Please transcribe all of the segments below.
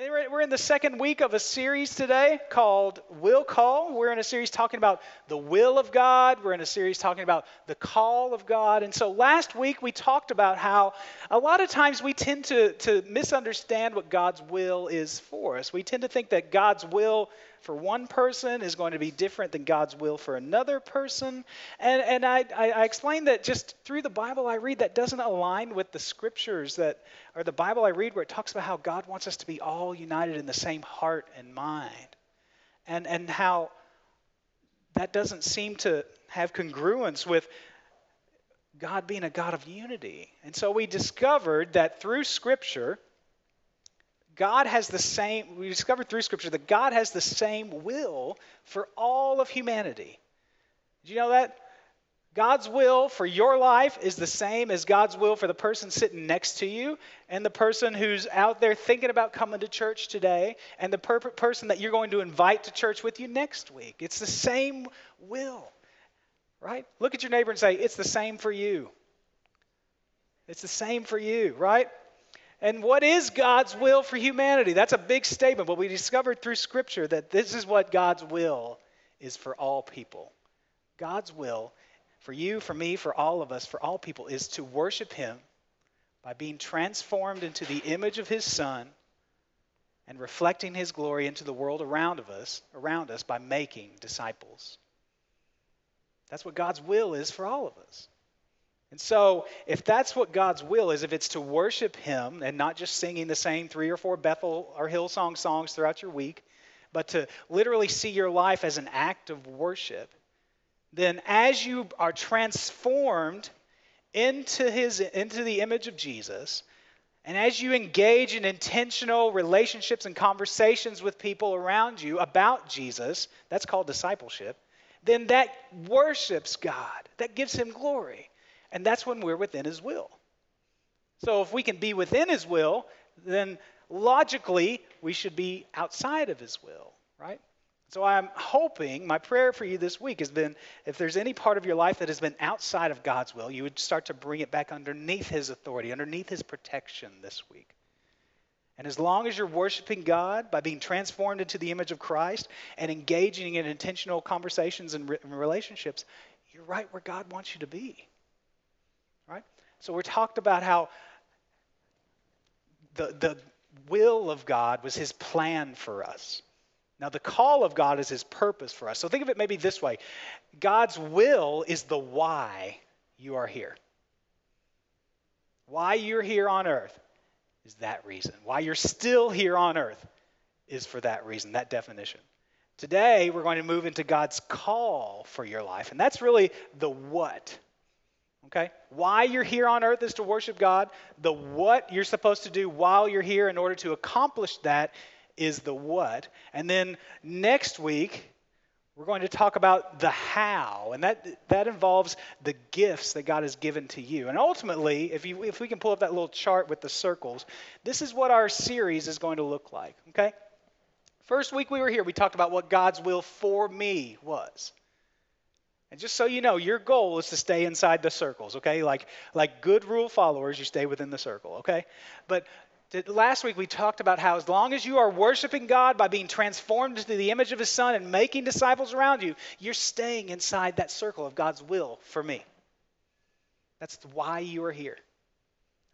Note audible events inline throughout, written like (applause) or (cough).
We're in the second week of a series today called Will Call. We're in a series talking about the will of God. We're in a series talking about the call of God. And so last week we talked about how a lot of times we tend to, to misunderstand what God's will is for us. We tend to think that God's will for one person is going to be different than God's will for another person. And, and I, I, I explained that just through the Bible I read, that doesn't align with the scriptures that, or the Bible I read where it talks about how God wants us to be all united in the same heart and mind. And, and how that doesn't seem to have congruence with God being a God of unity. And so we discovered that through Scripture, God has the same, we discovered through Scripture that God has the same will for all of humanity. Do you know that? God's will for your life is the same as God's will for the person sitting next to you and the person who's out there thinking about coming to church today and the per- person that you're going to invite to church with you next week. It's the same will, right? Look at your neighbor and say, It's the same for you. It's the same for you, right? And what is God's will for humanity? That's a big statement, but we discovered through Scripture that this is what God's will is for all people. God's will for you, for me, for all of us, for all people is to worship Him by being transformed into the image of His Son and reflecting His glory into the world around of us, around us by making disciples. That's what God's will is for all of us. And so, if that's what God's will is, if it's to worship Him and not just singing the same three or four Bethel or Hillsong songs throughout your week, but to literally see your life as an act of worship, then as you are transformed into, his, into the image of Jesus, and as you engage in intentional relationships and conversations with people around you about Jesus, that's called discipleship, then that worships God, that gives Him glory. And that's when we're within His will. So if we can be within His will, then logically we should be outside of His will, right? So I'm hoping, my prayer for you this week has been if there's any part of your life that has been outside of God's will, you would start to bring it back underneath His authority, underneath His protection this week. And as long as you're worshiping God by being transformed into the image of Christ and engaging in intentional conversations and relationships, you're right where God wants you to be. So we talked about how the, the will of God was his plan for us. Now, the call of God is his purpose for us. So think of it maybe this way God's will is the why you are here. Why you're here on earth is that reason. Why you're still here on earth is for that reason, that definition. Today, we're going to move into God's call for your life, and that's really the what. Okay? Why you're here on earth is to worship God. The what you're supposed to do while you're here in order to accomplish that is the what. And then next week, we're going to talk about the how, and that, that involves the gifts that God has given to you. And ultimately, if, you, if we can pull up that little chart with the circles, this is what our series is going to look like, okay? First week we were here, we talked about what God's will for me was. And just so you know, your goal is to stay inside the circles, okay? Like, like good rule followers, you stay within the circle, okay? But last week we talked about how as long as you are worshiping God by being transformed into the image of His Son and making disciples around you, you're staying inside that circle of God's will for me. That's why you are here.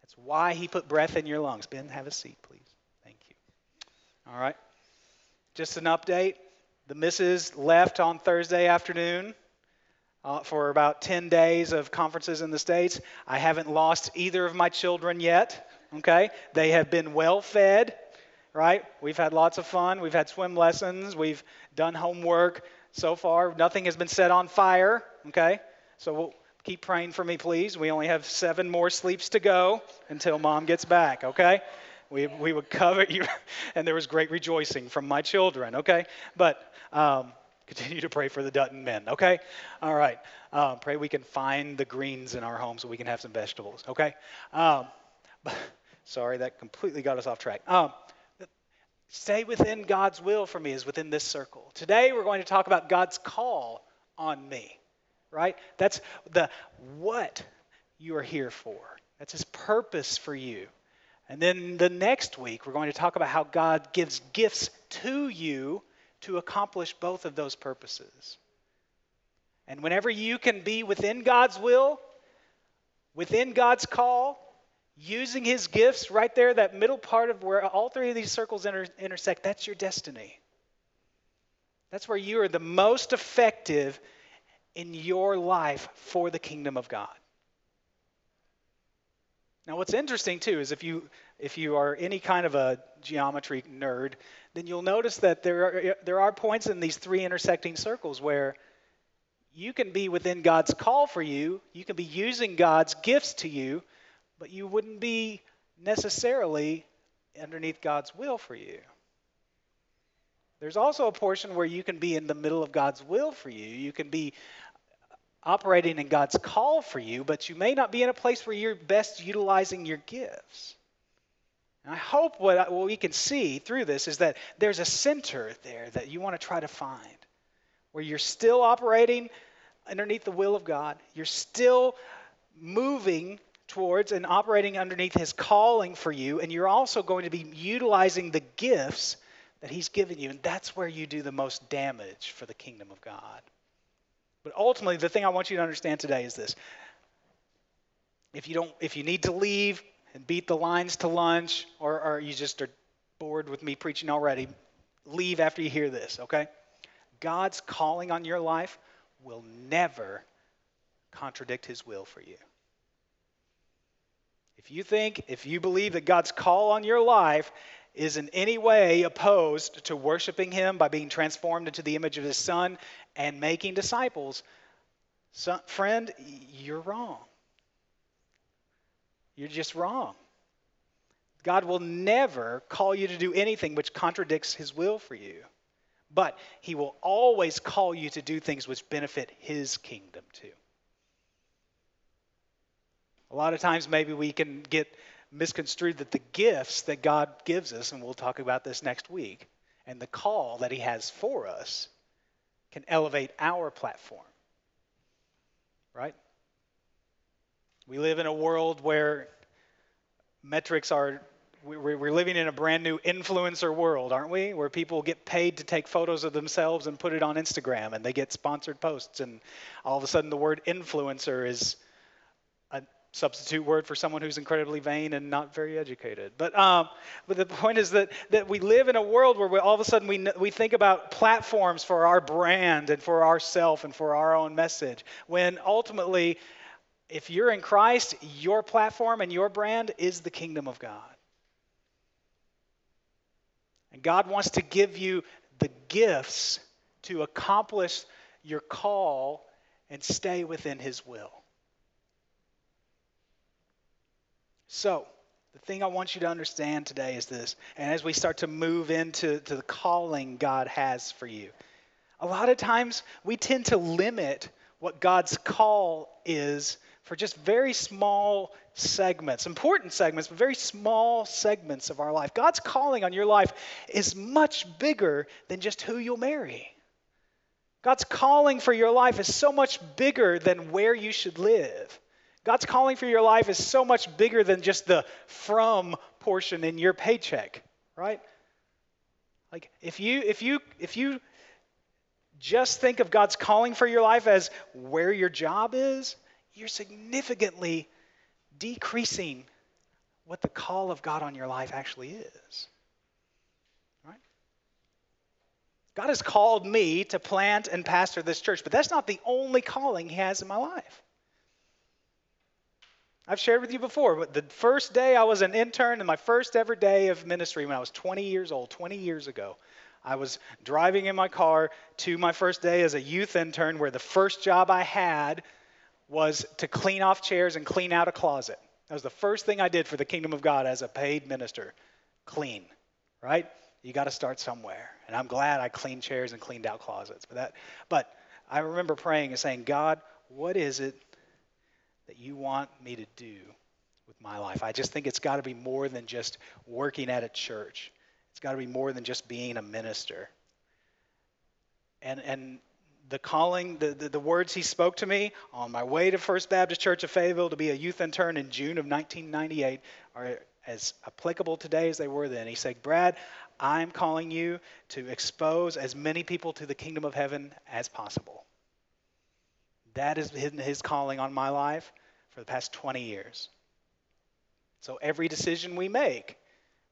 That's why He put breath in your lungs. Ben, have a seat, please. Thank you. All right. Just an update. The missus left on Thursday afternoon uh, for about 10 days of conferences in the States. I haven't lost either of my children yet, okay? They have been well fed, right? We've had lots of fun. We've had swim lessons. We've done homework. So far, nothing has been set on fire, okay? So we'll keep praying for me, please. We only have seven more sleeps to go until mom gets back, okay? We, we would cover you, (laughs) and there was great rejoicing from my children, okay? But, um, Continue to pray for the Dutton men, okay? All right. Um, pray we can find the greens in our home so we can have some vegetables, okay? Um, (laughs) sorry, that completely got us off track. Um, stay within God's will for me is within this circle. Today we're going to talk about God's call on me, right? That's the what you are here for. That's his purpose for you. And then the next week, we're going to talk about how God gives gifts to you to accomplish both of those purposes. And whenever you can be within God's will, within God's call, using his gifts right there, that middle part of where all three of these circles inter- intersect, that's your destiny. That's where you are the most effective in your life for the kingdom of God. Now, what's interesting too is if you if you are any kind of a geometry nerd, then you'll notice that there are eh, there are points in these three intersecting circles where you can be within God's call for you, you can be using God's gifts to you, but you wouldn't be necessarily underneath God's will for you. There's also a portion where you can be in the middle of God's will for you. You can be operating in God's call for you, but you may not be in a place where you're best utilizing your gifts. And I hope what, what we can see through this is that there's a center there that you want to try to find where you're still operating underneath the will of God, you're still moving towards and operating underneath His calling for you, and you're also going to be utilizing the gifts that He's given you. And that's where you do the most damage for the kingdom of God. But ultimately, the thing I want you to understand today is this. If you don't, if you need to leave and beat the lines to lunch, or, or you just are bored with me preaching already, leave after you hear this, okay? God's calling on your life will never contradict his will for you. If you think, if you believe that God's call on your life is in any way opposed to worshiping him by being transformed into the image of his son and making disciples, friend, you're wrong. You're just wrong. God will never call you to do anything which contradicts his will for you. But he will always call you to do things which benefit his kingdom too. A lot of times, maybe we can get misconstrued that the gifts that God gives us, and we'll talk about this next week, and the call that he has for us can elevate our platform. Right? We live in a world where metrics are, we're living in a brand new influencer world, aren't we? Where people get paid to take photos of themselves and put it on Instagram and they get sponsored posts, and all of a sudden the word influencer is a substitute word for someone who's incredibly vain and not very educated. But, um, but the point is that, that we live in a world where we, all of a sudden we, we think about platforms for our brand and for ourself and for our own message, when ultimately, if you're in Christ, your platform and your brand is the kingdom of God. And God wants to give you the gifts to accomplish your call and stay within His will. So, the thing I want you to understand today is this, and as we start to move into to the calling God has for you, a lot of times we tend to limit what God's call is for just very small segments, important segments, but very small segments of our life. God's calling on your life is much bigger than just who you'll marry. God's calling for your life is so much bigger than where you should live. God's calling for your life is so much bigger than just the from portion in your paycheck, right? Like if you if you if you just think of God's calling for your life as where your job is, you're significantly decreasing what the call of God on your life actually is. Right? God has called me to plant and pastor this church, but that's not the only calling He has in my life. I've shared with you before, but the first day I was an intern and my first ever day of ministry when I was 20 years old, 20 years ago, I was driving in my car to my first day as a youth intern where the first job I had was to clean off chairs and clean out a closet. That was the first thing I did for the kingdom of God as a paid minister. Clean, right? You got to start somewhere. And I'm glad I cleaned chairs and cleaned out closets. But that but I remember praying and saying, "God, what is it that you want me to do with my life. I just think it's got to be more than just working at a church. It's got to be more than just being a minister. And and the calling, the, the, the, words he spoke to me on my way to First Baptist Church of Fayetteville to be a youth intern in June of 1998 are as applicable today as they were then. He said, Brad, I'm calling you to expose as many people to the kingdom of heaven as possible. That is his calling on my life for the past 20 years. So every decision we make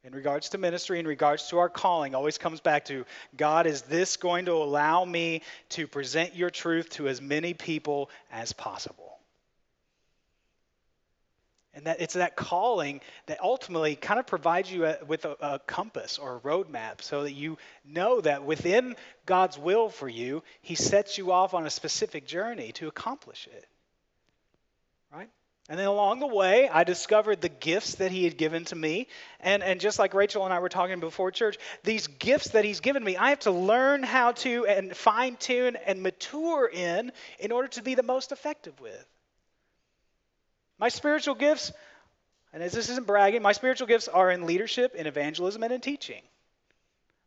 in regards to ministry, in regards to our calling, always comes back to God, is this going to allow me to present your truth to as many people as possible? And that it's that calling that ultimately kind of provides you a, with a, a compass or a roadmap so that you know that within God's will for you, He sets you off on a specific journey to accomplish it. And then along the way, I discovered the gifts that he had given to me. And, and just like Rachel and I were talking before church, these gifts that he's given me, I have to learn how to and fine tune and mature in in order to be the most effective with. My spiritual gifts, and as this isn't bragging, my spiritual gifts are in leadership, in evangelism, and in teaching.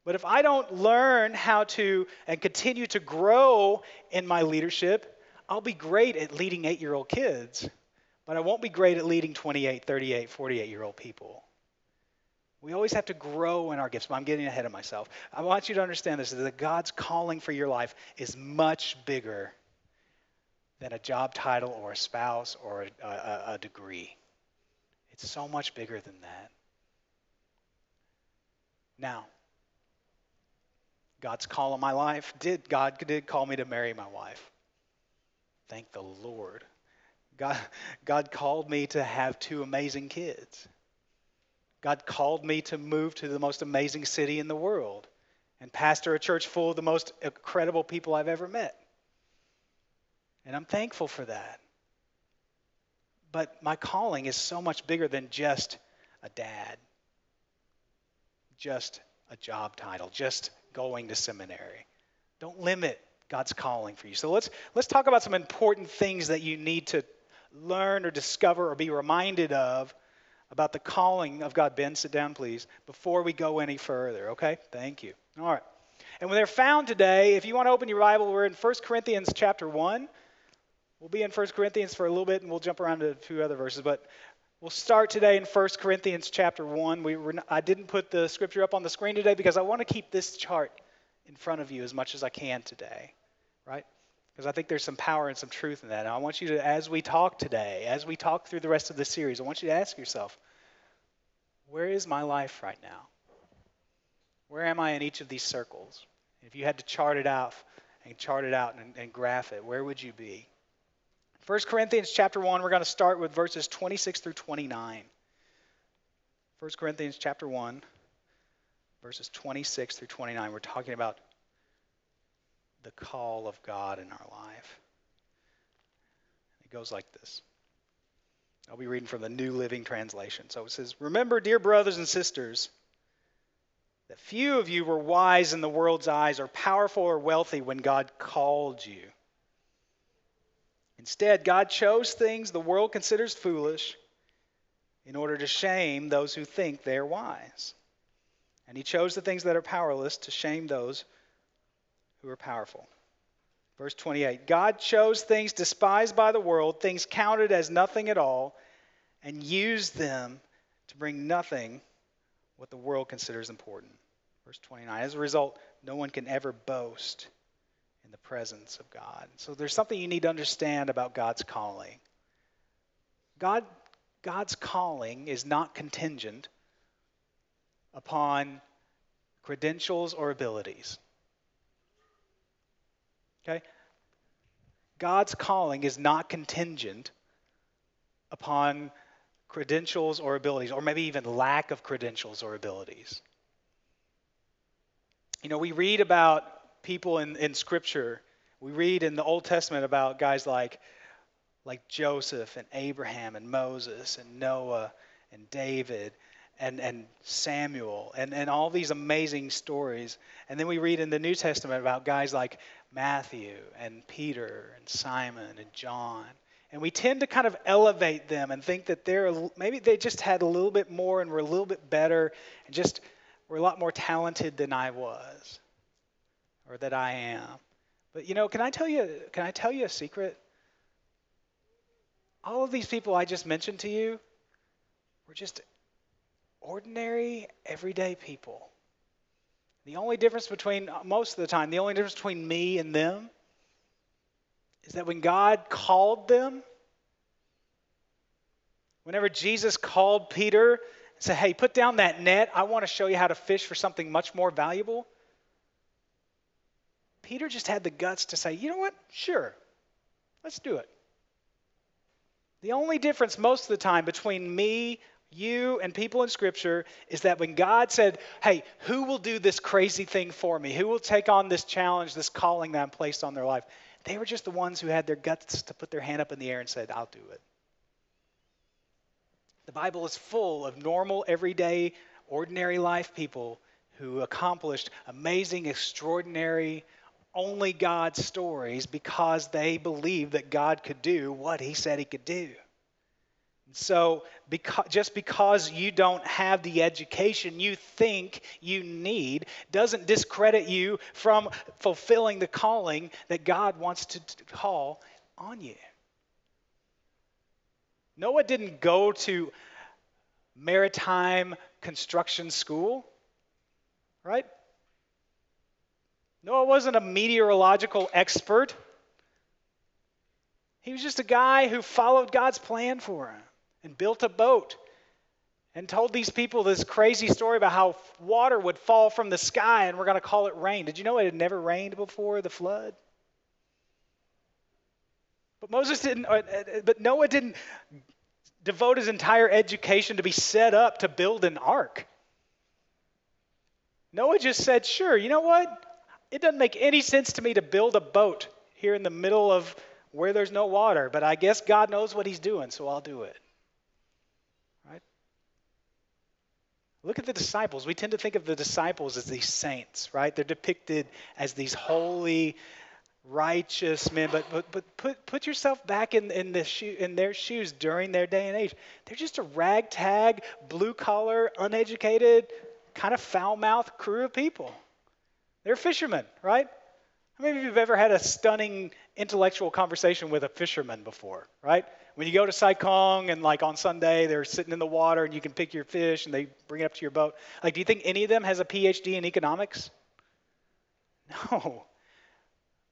But if I don't learn how to and continue to grow in my leadership, I'll be great at leading eight year old kids, but I won't be great at leading 28, 38, 48 year old people. We always have to grow in our gifts, but I'm getting ahead of myself. I want you to understand this that God's calling for your life is much bigger than a job title or a spouse or a, a, a degree. It's so much bigger than that. Now, God's call on my life did God did call me to marry my wife. Thank the Lord. God, God called me to have two amazing kids. God called me to move to the most amazing city in the world and pastor a church full of the most incredible people I've ever met. And I'm thankful for that. But my calling is so much bigger than just a dad, just a job title, just going to seminary. Don't limit God's calling for you. So let's let's talk about some important things that you need to learn or discover or be reminded of about the calling of God. Ben, sit down, please, before we go any further. Okay? Thank you. All right. And when they're found today, if you want to open your Bible, we're in 1 Corinthians chapter 1. We'll be in 1 Corinthians for a little bit and we'll jump around to a few other verses, but we'll start today in 1 Corinthians chapter 1. We were, I didn't put the scripture up on the screen today because I want to keep this chart in front of you as much as I can today, right? Because I think there's some power and some truth in that. And I want you to, as we talk today, as we talk through the rest of the series, I want you to ask yourself, where is my life right now? Where am I in each of these circles? If you had to chart it out and chart it out and, and graph it, where would you be? 1 Corinthians chapter 1, we're going to start with verses 26 through 29. 1 Corinthians chapter 1, verses 26 through 29. We're talking about the call of God in our life. It goes like this. I'll be reading from the New Living Translation. So it says, Remember, dear brothers and sisters, that few of you were wise in the world's eyes or powerful or wealthy when God called you. Instead, God chose things the world considers foolish in order to shame those who think they are wise. And he chose the things that are powerless to shame those who are powerful. Verse 28 God chose things despised by the world, things counted as nothing at all, and used them to bring nothing what the world considers important. Verse 29 As a result, no one can ever boast in the presence of God. So there's something you need to understand about God's calling. God, God's calling is not contingent upon credentials or abilities. Okay? God's calling is not contingent upon credentials or abilities, or maybe even lack of credentials or abilities. You know, we read about people in, in Scripture. We read in the Old Testament about guys like, like Joseph and Abraham and Moses and Noah and David and, and Samuel and, and all these amazing stories. And then we read in the New Testament about guys like Matthew and Peter and Simon and John. And we tend to kind of elevate them and think that they're maybe they just had a little bit more and were a little bit better and just were a lot more talented than I was or that I am. But you know, can I tell you can I tell you a secret? All of these people I just mentioned to you were just ordinary, everyday people. The only difference between, most of the time, the only difference between me and them is that when God called them, whenever Jesus called Peter and said, Hey, put down that net, I want to show you how to fish for something much more valuable. Peter just had the guts to say, You know what? Sure, let's do it. The only difference most of the time between me, you, and people in Scripture is that when God said, Hey, who will do this crazy thing for me? Who will take on this challenge, this calling that I'm placed on their life? They were just the ones who had their guts to put their hand up in the air and said, I'll do it. The Bible is full of normal, everyday, ordinary life people who accomplished amazing, extraordinary, only God stories because they believed that God could do what he said he could do. So, because, just because you don't have the education you think you need doesn't discredit you from fulfilling the calling that God wants to call on you. Noah didn't go to maritime construction school, right? Noah wasn't a meteorological expert. He was just a guy who followed God's plan for him and built a boat and told these people this crazy story about how water would fall from the sky and we're going to call it rain. Did you know it had never rained before the flood? But Moses didn't, uh, uh, but Noah didn't devote his entire education to be set up to build an ark. Noah just said, sure, you know what? It doesn't make any sense to me to build a boat here in the middle of where there's no water, but I guess God knows what he's doing, so I'll do it. Look at the disciples. We tend to think of the disciples as these saints, right? They're depicted as these holy, righteous men, but, but, but put, put yourself back in, in, the shoe, in their shoes during their day and age. They're just a ragtag, blue collar, uneducated, kind of foul mouthed crew of people. They're fishermen, right? How many of you have ever had a stunning intellectual conversation with a fisherman before, right? When you go to Sai Kung and like on Sunday they're sitting in the water and you can pick your fish and they bring it up to your boat. Like, do you think any of them has a PhD in economics? (laughs) No.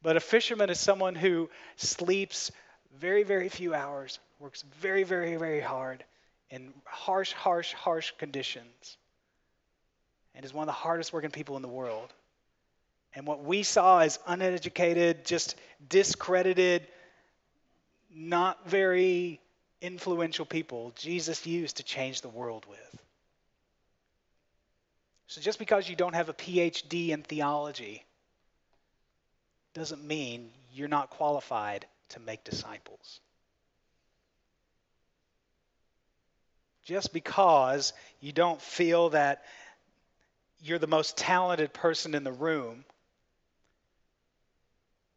But a fisherman is someone who sleeps very, very few hours, works very, very, very hard in harsh, harsh, harsh conditions, and is one of the hardest working people in the world. And what we saw as uneducated, just discredited, not very influential people, Jesus used to change the world with. So just because you don't have a PhD in theology doesn't mean you're not qualified to make disciples. Just because you don't feel that you're the most talented person in the room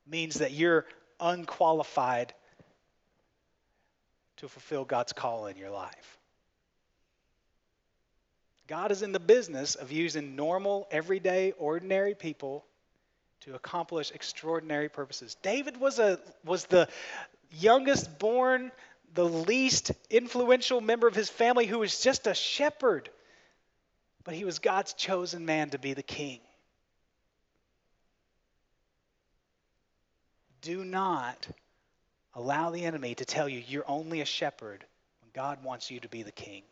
means that you're unqualified to fulfill God's call in your life. God is in the business of using normal, everyday, ordinary people to accomplish extraordinary purposes. David was, a, was the youngest born, the least influential member of his family who was just a shepherd, but he was God's chosen man to be the king. Do not allow the enemy to tell you you're only a shepherd when God wants you to be the king.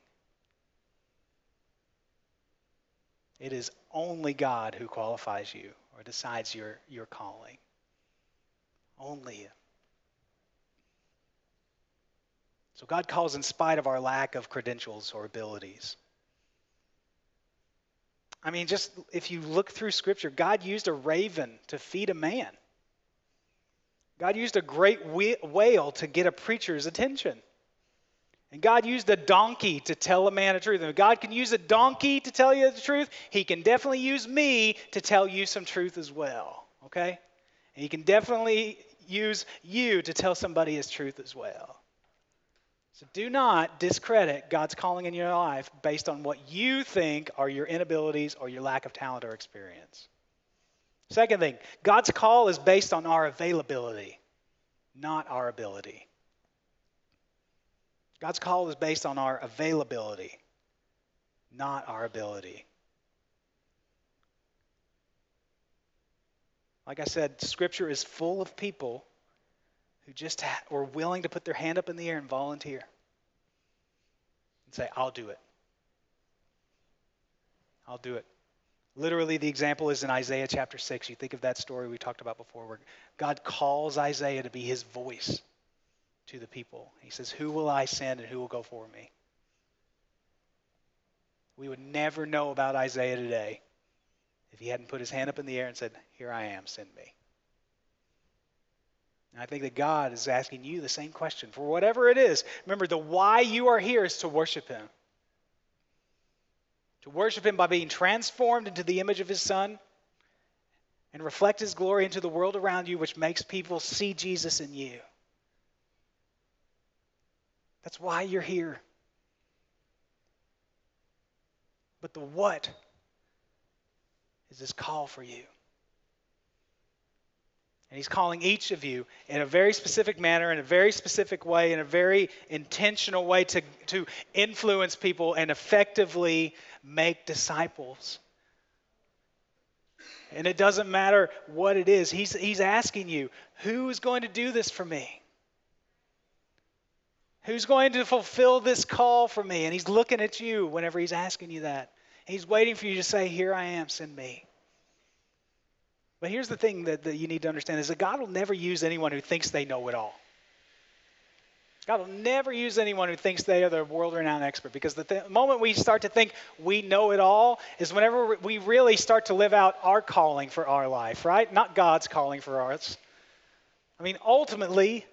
It is only God who qualifies you or decides your, your calling. Only. So God calls in spite of our lack of credentials or abilities. I mean, just if you look through Scripture, God used a raven to feed a man. God used a great whale to get a preacher's attention. And God used a donkey to tell a man the truth. And if God can use a donkey to tell you the truth, He can definitely use me to tell you some truth as well. Okay? And He can definitely use you to tell somebody His truth as well. So do not discredit God's calling in your life based on what you think are your inabilities or your lack of talent or experience. Second thing, God's call is based on our availability, not our ability. God's call is based on our availability, not our ability. Like I said, Scripture is full of people who just were willing to put their hand up in the air and volunteer and say, I'll do it. I'll do it. Literally, the example is in Isaiah chapter 6. You think of that story we talked about before, where God calls Isaiah to be his voice to the people. He says, Who will I send and who will go for me? We would never know about Isaiah today if he hadn't put his hand up in the air and said, Here I am, send me. And I think that God is asking you the same question for whatever it is. Remember, the why you are here is to worship Him. To worship Him by being transformed into the image of His Son and reflect His glory into the world around you, which makes people see Jesus in you. That's why you're here. But the what is this call for you. And he's calling each of you in a very specific manner, in a very specific way, in a very intentional way to, to influence people and effectively make disciples. And it doesn't matter what it is, he's, he's asking you, who is going to do this for me? Who's going to fulfill this call for me? And he's looking at you whenever he's asking you that. He's waiting for you to say, Here I am, send me. But here's the thing that, that you need to understand is that God will never use anyone who thinks they know it all. God will never use anyone who thinks they are the world renowned expert because the th- moment we start to think we know it all is whenever we really start to live out our calling for our life, right? Not God's calling for ours. I mean, ultimately,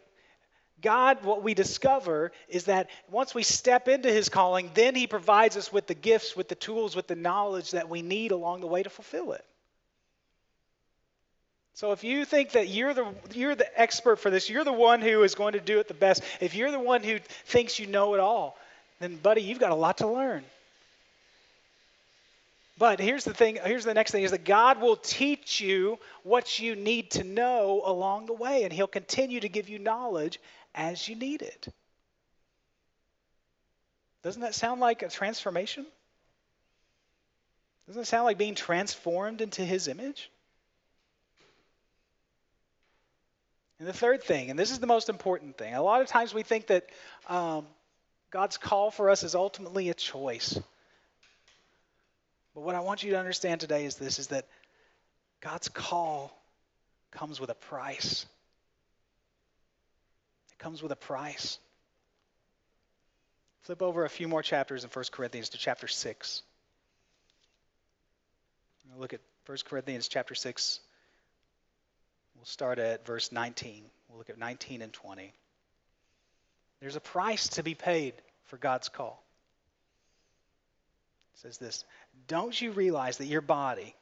God, what we discover is that once we step into his calling, then he provides us with the gifts, with the tools, with the knowledge that we need along the way to fulfill it. So if you think that you're the you're the expert for this, you're the one who is going to do it the best. If you're the one who thinks you know it all, then buddy, you've got a lot to learn. But here's the thing, here's the next thing is that God will teach you what you need to know along the way and he'll continue to give you knowledge as you need it. Doesn't that sound like a transformation? Doesn't it sound like being transformed into his image? And the third thing, and this is the most important thing, a lot of times we think that um, God's call for us is ultimately a choice. But what I want you to understand today is this is that God's call comes with a price It comes with a price. Flip over a few more chapters in 1 Corinthians to chapter 6. Look at 1 Corinthians chapter 6. We'll start at verse 19. We'll look at 19 and 20. There's a price to be paid for God's call. It says this Don't you realize that your body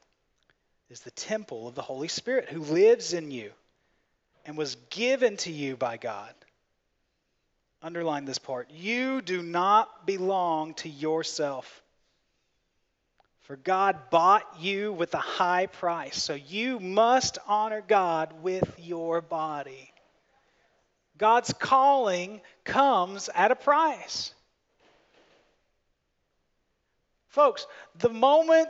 is the temple of the Holy Spirit who lives in you and was given to you by God? Underline this part. You do not belong to yourself. For God bought you with a high price. So you must honor God with your body. God's calling comes at a price. Folks, the moment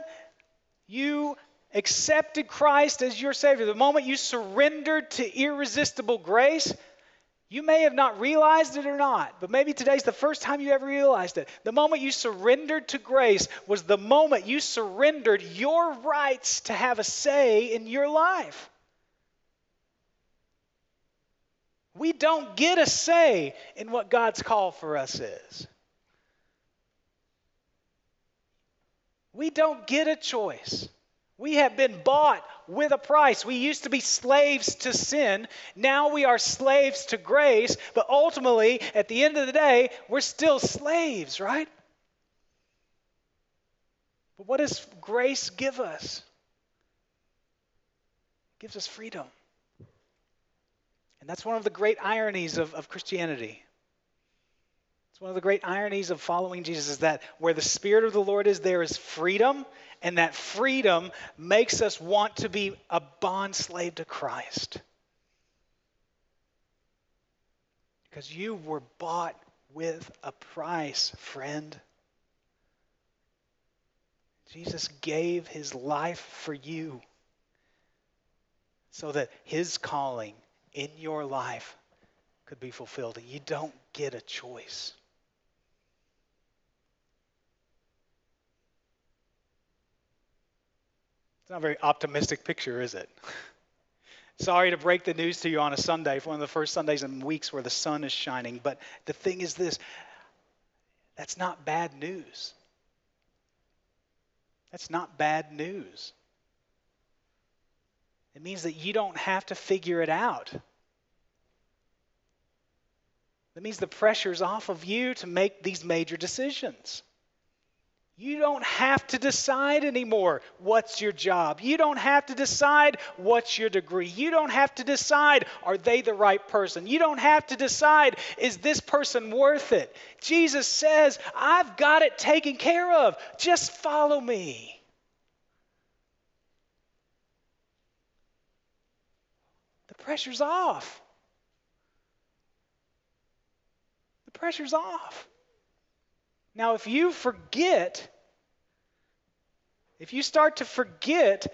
you accepted Christ as your Savior, the moment you surrendered to irresistible grace, you may have not realized it or not, but maybe today's the first time you ever realized it. The moment you surrendered to grace was the moment you surrendered your rights to have a say in your life. We don't get a say in what God's call for us is. We don't get a choice. We have been bought with a price. We used to be slaves to sin. Now we are slaves to grace. But ultimately, at the end of the day, we're still slaves, right? But what does grace give us? It gives us freedom. And that's one of the great ironies of, of Christianity. One of the great ironies of following Jesus is that where the Spirit of the Lord is, there is freedom and that freedom makes us want to be a bond slave to Christ. Because you were bought with a price, friend. Jesus gave his life for you so that his calling in your life could be fulfilled. You don't get a choice. It's not a very optimistic picture, is it? (laughs) Sorry to break the news to you on a Sunday, one of the first Sundays in weeks where the sun is shining, but the thing is this that's not bad news. That's not bad news. It means that you don't have to figure it out. That means the pressure's off of you to make these major decisions. You don't have to decide anymore what's your job. You don't have to decide what's your degree. You don't have to decide are they the right person. You don't have to decide is this person worth it. Jesus says, I've got it taken care of. Just follow me. The pressure's off. The pressure's off. Now, if you forget, if you start to forget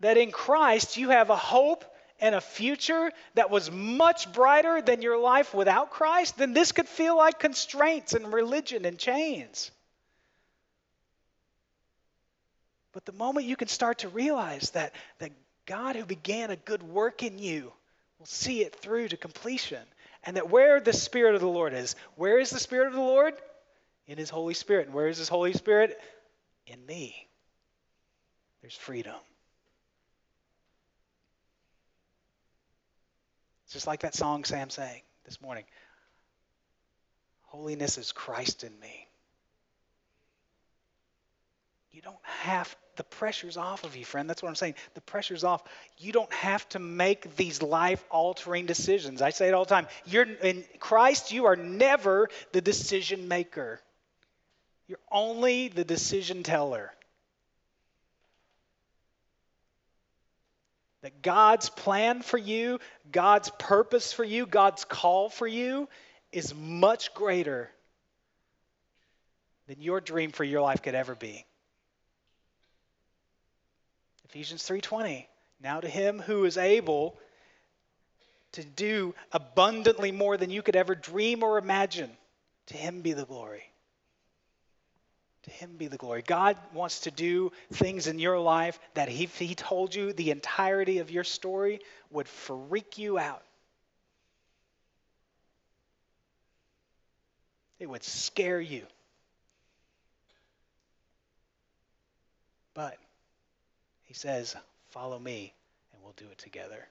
that in Christ you have a hope and a future that was much brighter than your life without Christ, then this could feel like constraints and religion and chains. But the moment you can start to realize that, that God who began a good work in you will see it through to completion, and that where the Spirit of the Lord is, where is the Spirit of the Lord? in His Holy Spirit. And where is His Holy Spirit? In me. There's freedom. It's just like that song Sam sang this morning. Holiness is Christ in me. You don't have the pressure's off of you, friend. That's what I'm saying. The pressure's off. You don't have to make these life altering decisions. I say it all the time. You're in Christ, you are never the decision maker. You're only the decision teller. That God's plan for you, God's purpose for you, God's call for you is much greater than your dream for your life could ever be. Ephesians 3:20 Now to him who is able to do abundantly more than you could ever dream or imagine to him be the glory to him be the glory. God wants to do things in your life that he, he told you the entirety of your story would freak you out. It would scare you. But he says, Follow me and we'll do it together.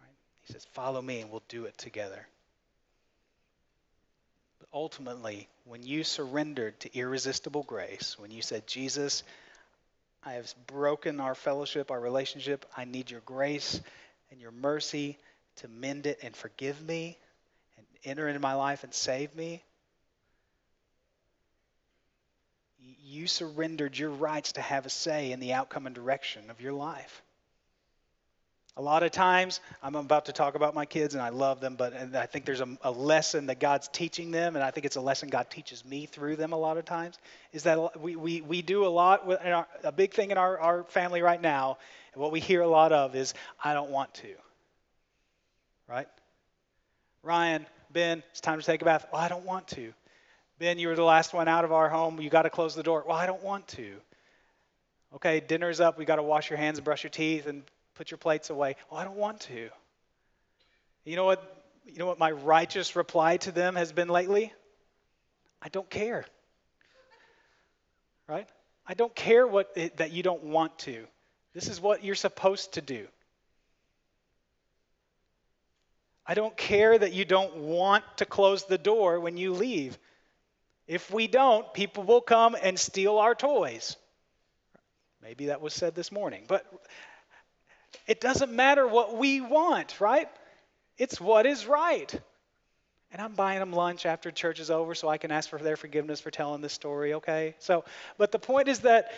Right? He says, Follow me and we'll do it together ultimately, when you surrendered to irresistible grace, when you said, Jesus, I have broken our fellowship, our relationship, I need your grace and your mercy to mend it and forgive me and enter into my life and save me. You surrendered your rights to have a say in the outcome and direction of your life. A lot of times, I'm about to talk about my kids and I love them, but I think there's a, a, lesson that God's teaching them, and I think it's a lesson God teaches me through them a lot of times. Is that we, we, we do a lot, with, our, a big thing in our, our family right now, and what we hear a lot of is, I don't want to. Right? Ryan, Ben, it's time to take a bath. Well, I don't want to. Ben, you were the last one out of our home. You got to close the door. Well, I don't want to. Okay, dinner's up. We got to wash your hands and brush your teeth and put your plates away. Well, I don't want to. You know what? You know what my righteous reply to them has been lately? I don't care. Right? I don't care what it, that you don't want to. This is what you're supposed to do. I don't care that you don't want to close the door when you leave. If we don't, people will come and steal our toys. Maybe that was said this morning. But it doesn't matter what we want, right? It's what is right. And I'm buying them lunch after church is over so I can ask for their forgiveness for telling this story, okay? So, but the point is that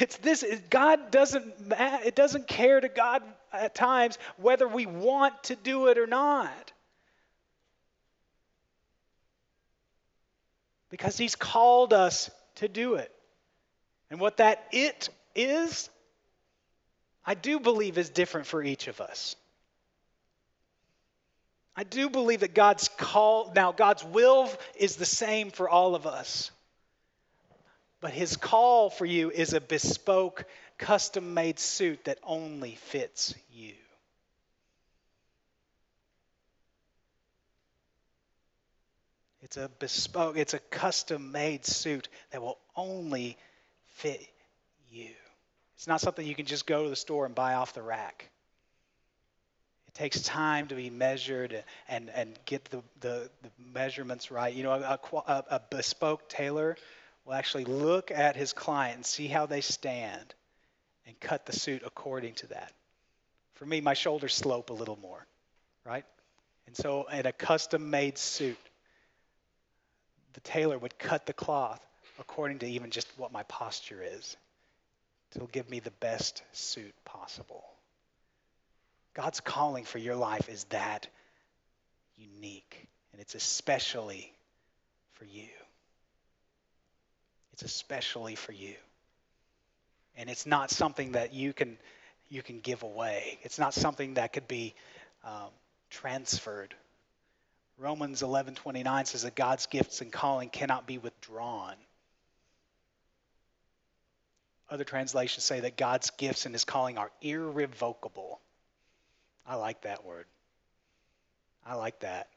it's this God doesn't it doesn't care to God at times whether we want to do it or not. Because he's called us to do it. And what that it is, I do believe is different for each of us. I do believe that God's call, now God's will is the same for all of us. But his call for you is a bespoke, custom made suit that only fits you. It's a bespoke, it's a custom made suit that will only fit you. It's not something you can just go to the store and buy off the rack. It takes time to be measured and, and get the, the, the measurements right. You know, a, a, a bespoke tailor will actually look at his client and see how they stand and cut the suit according to that. For me, my shoulders slope a little more, right? And so, in a custom made suit, the tailor would cut the cloth according to even just what my posture is to give me the best suit possible. God's calling for your life is that unique, and it's especially for you. It's especially for you. And it's not something that you can you can give away. It's not something that could be um, transferred. Romans 11:29 says that God's gifts and calling cannot be withdrawn. Other translations say that God's gifts and his calling are irrevocable. I like that word. I like that.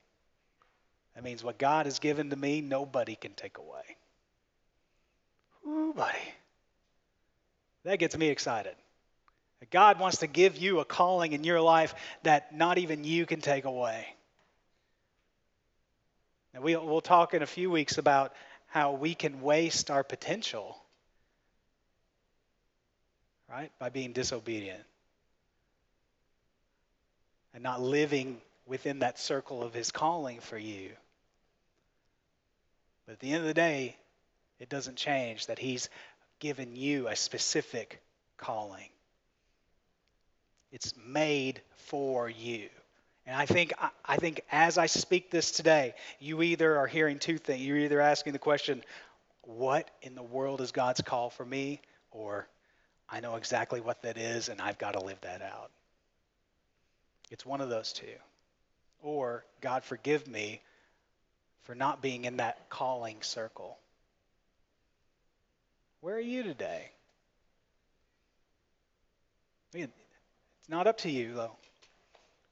That means what God has given to me, nobody can take away. Ooh, buddy. That gets me excited. God wants to give you a calling in your life that not even you can take away. Now, we'll, we'll talk in a few weeks about how we can waste our potential, right, by being disobedient and not living within that circle of His calling for you. But at the end of the day, it doesn't change that He's given you a specific calling. It's made for you. And I think, I think as I speak this today, you either are hearing two things. You're either asking the question, what in the world is God's call for me? Or I know exactly what that is and I've got to live that out. It's one of those two. Or, God, forgive me for not being in that calling circle. Where are you today? It's not up to you, though.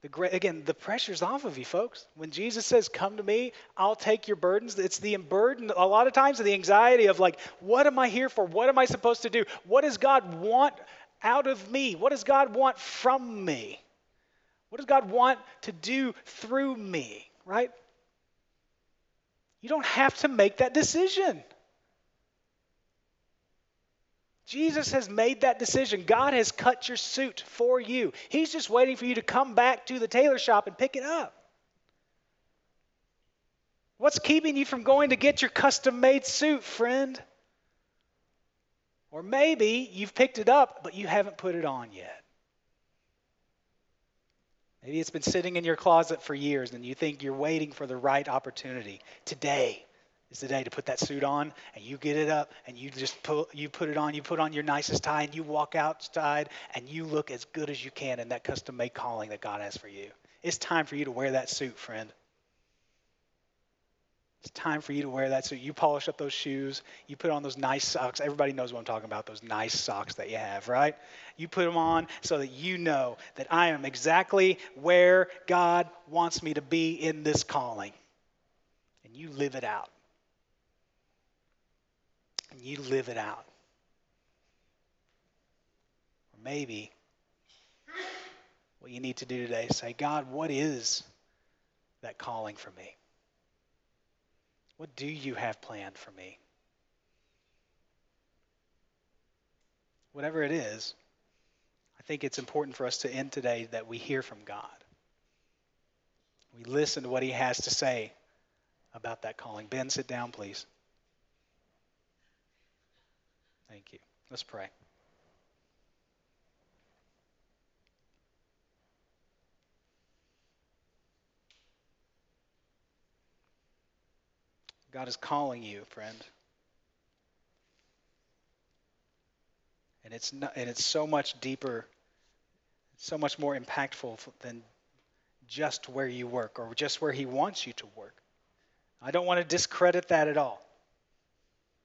The great, again, the pressure's off of you, folks. When Jesus says, Come to me, I'll take your burdens, it's the burden, a lot of times, the anxiety of like, What am I here for? What am I supposed to do? What does God want out of me? What does God want from me? What does God want to do through me, right? You don't have to make that decision. Jesus has made that decision. God has cut your suit for you. He's just waiting for you to come back to the tailor shop and pick it up. What's keeping you from going to get your custom made suit, friend? Or maybe you've picked it up, but you haven't put it on yet. Maybe it's been sitting in your closet for years and you think you're waiting for the right opportunity. Today is the day to put that suit on and you get it up and you just put, you put it on, you put on your nicest tie and you walk outside and you look as good as you can in that custom made calling that God has for you. It's time for you to wear that suit, friend. It's time for you to wear that suit. You polish up those shoes. You put on those nice socks. Everybody knows what I'm talking about, those nice socks that you have, right? You put them on so that you know that I am exactly where God wants me to be in this calling. And you live it out. And you live it out. Or maybe what you need to do today is say, God, what is that calling for me? What do you have planned for me? Whatever it is, I think it's important for us to end today that we hear from God. We listen to what He has to say about that calling. Ben, sit down, please. Thank you. Let's pray. God is calling you, friend. And it's, not, and it's so much deeper, so much more impactful than just where you work or just where He wants you to work. I don't want to discredit that at all.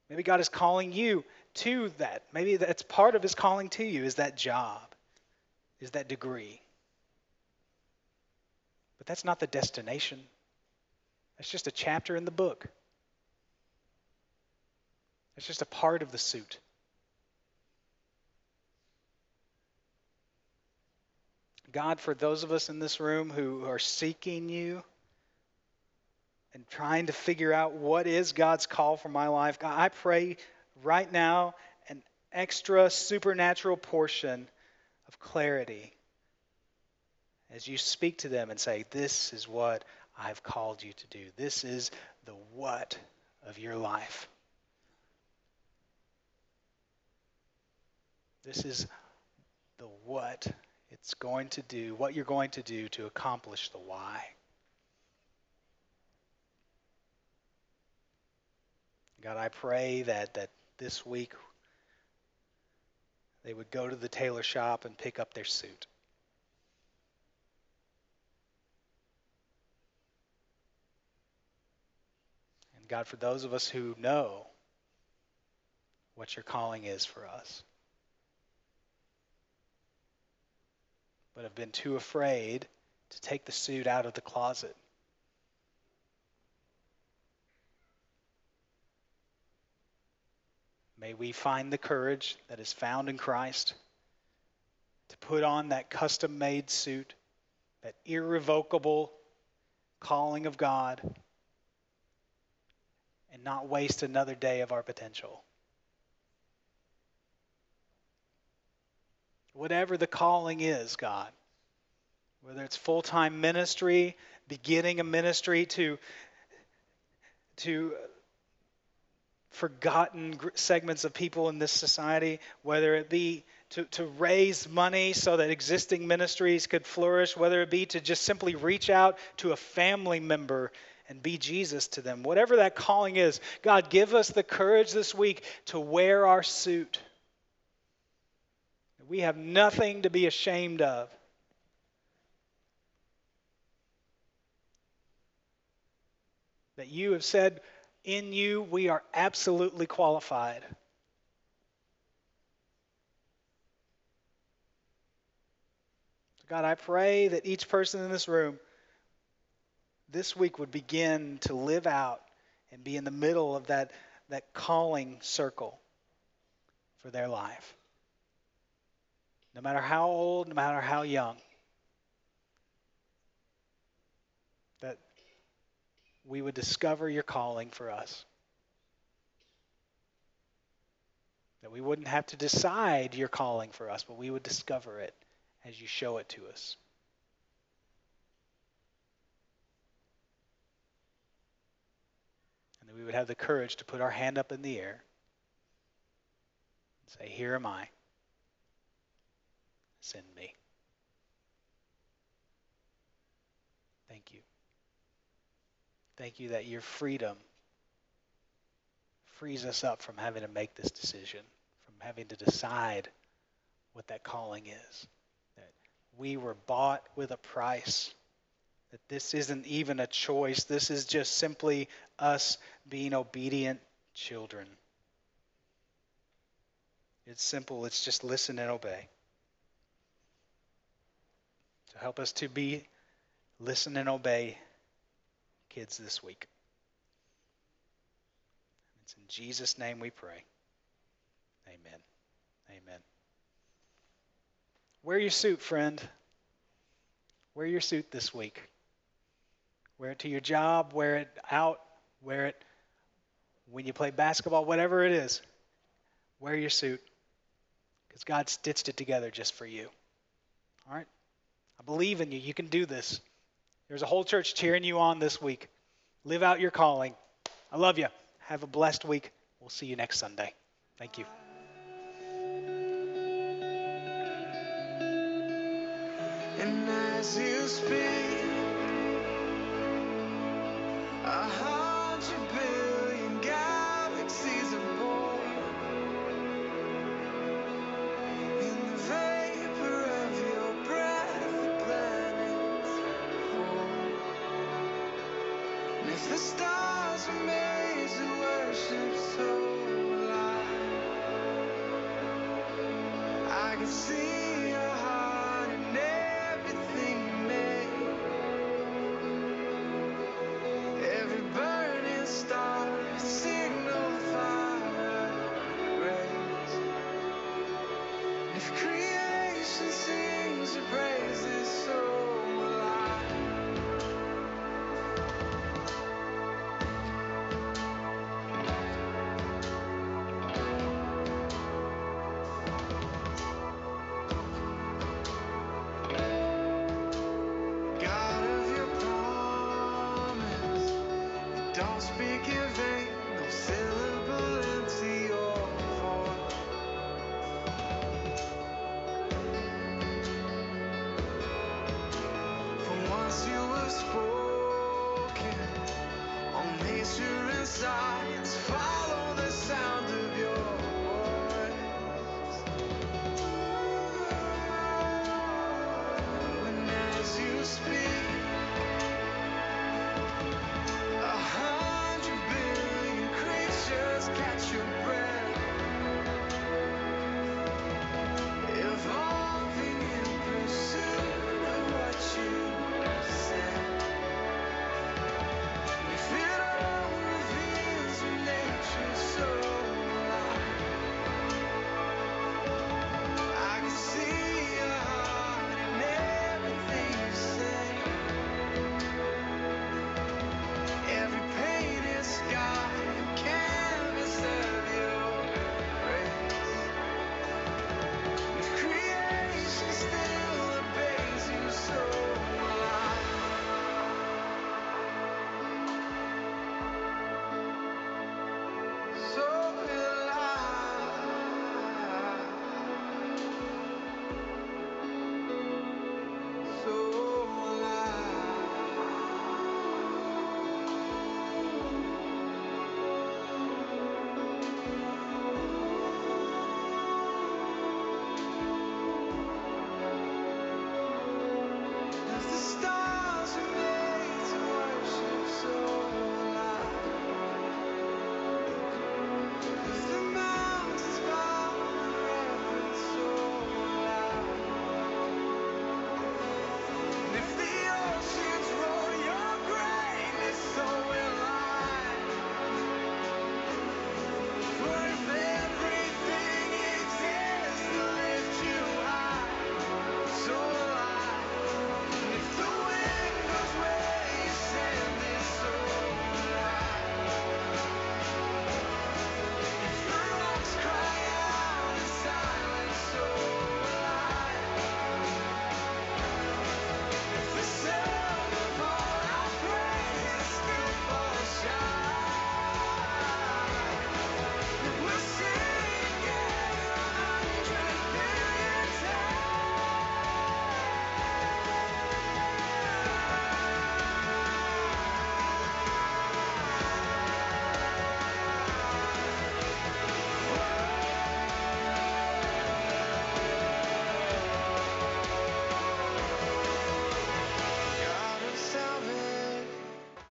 Maybe God is calling you to that. Maybe that's part of His calling to you is that job, is that degree. But that's not the destination. That's just a chapter in the book. It's just a part of the suit. God, for those of us in this room who are seeking you and trying to figure out what is God's call for my life, God, I pray right now an extra supernatural portion of clarity as you speak to them and say, This is what I've called you to do. This is the what of your life. This is the what it's going to do, what you're going to do to accomplish the why. God, I pray that, that this week they would go to the tailor shop and pick up their suit. And God, for those of us who know what your calling is for us, but have been too afraid to take the suit out of the closet. May we find the courage that is found in Christ to put on that custom made suit, that irrevocable calling of God, and not waste another day of our potential. Whatever the calling is, God, whether it's full time ministry, beginning a ministry to, to forgotten segments of people in this society, whether it be to, to raise money so that existing ministries could flourish, whether it be to just simply reach out to a family member and be Jesus to them. Whatever that calling is, God, give us the courage this week to wear our suit we have nothing to be ashamed of. That you have said, in you we are absolutely qualified. God, I pray that each person in this room this week would begin to live out and be in the middle of that, that calling circle for their life no matter how old, no matter how young, we would discover your calling for us. That we wouldn't have to decide your calling for us, but we would discover it as you show it to us. And that we would have the courage to put our hand up in the air and say, Here am I. Send me. Thank you. Thank you that your freedom frees us up from having to make this decision, from having to decide what that calling is. That we were bought with a price. That this isn't even a choice. This is just simply us being obedient children. It's simple. It's just listen and obey. So help us to be listen and obey kids this week. It's in Jesus' name we pray. Amen. Amen. Wear your suit, friend. Wear your suit this week. Wear it to your job, wear it out, wear it when you play basketball, whatever it is. Wear your suit because God stitched it together just for you. All right? I believe in you. You can do this. There's a whole church cheering you on this week. Live out your calling. I love you. Have a blessed week. We'll see you next Sunday. Thank you. And as you speak,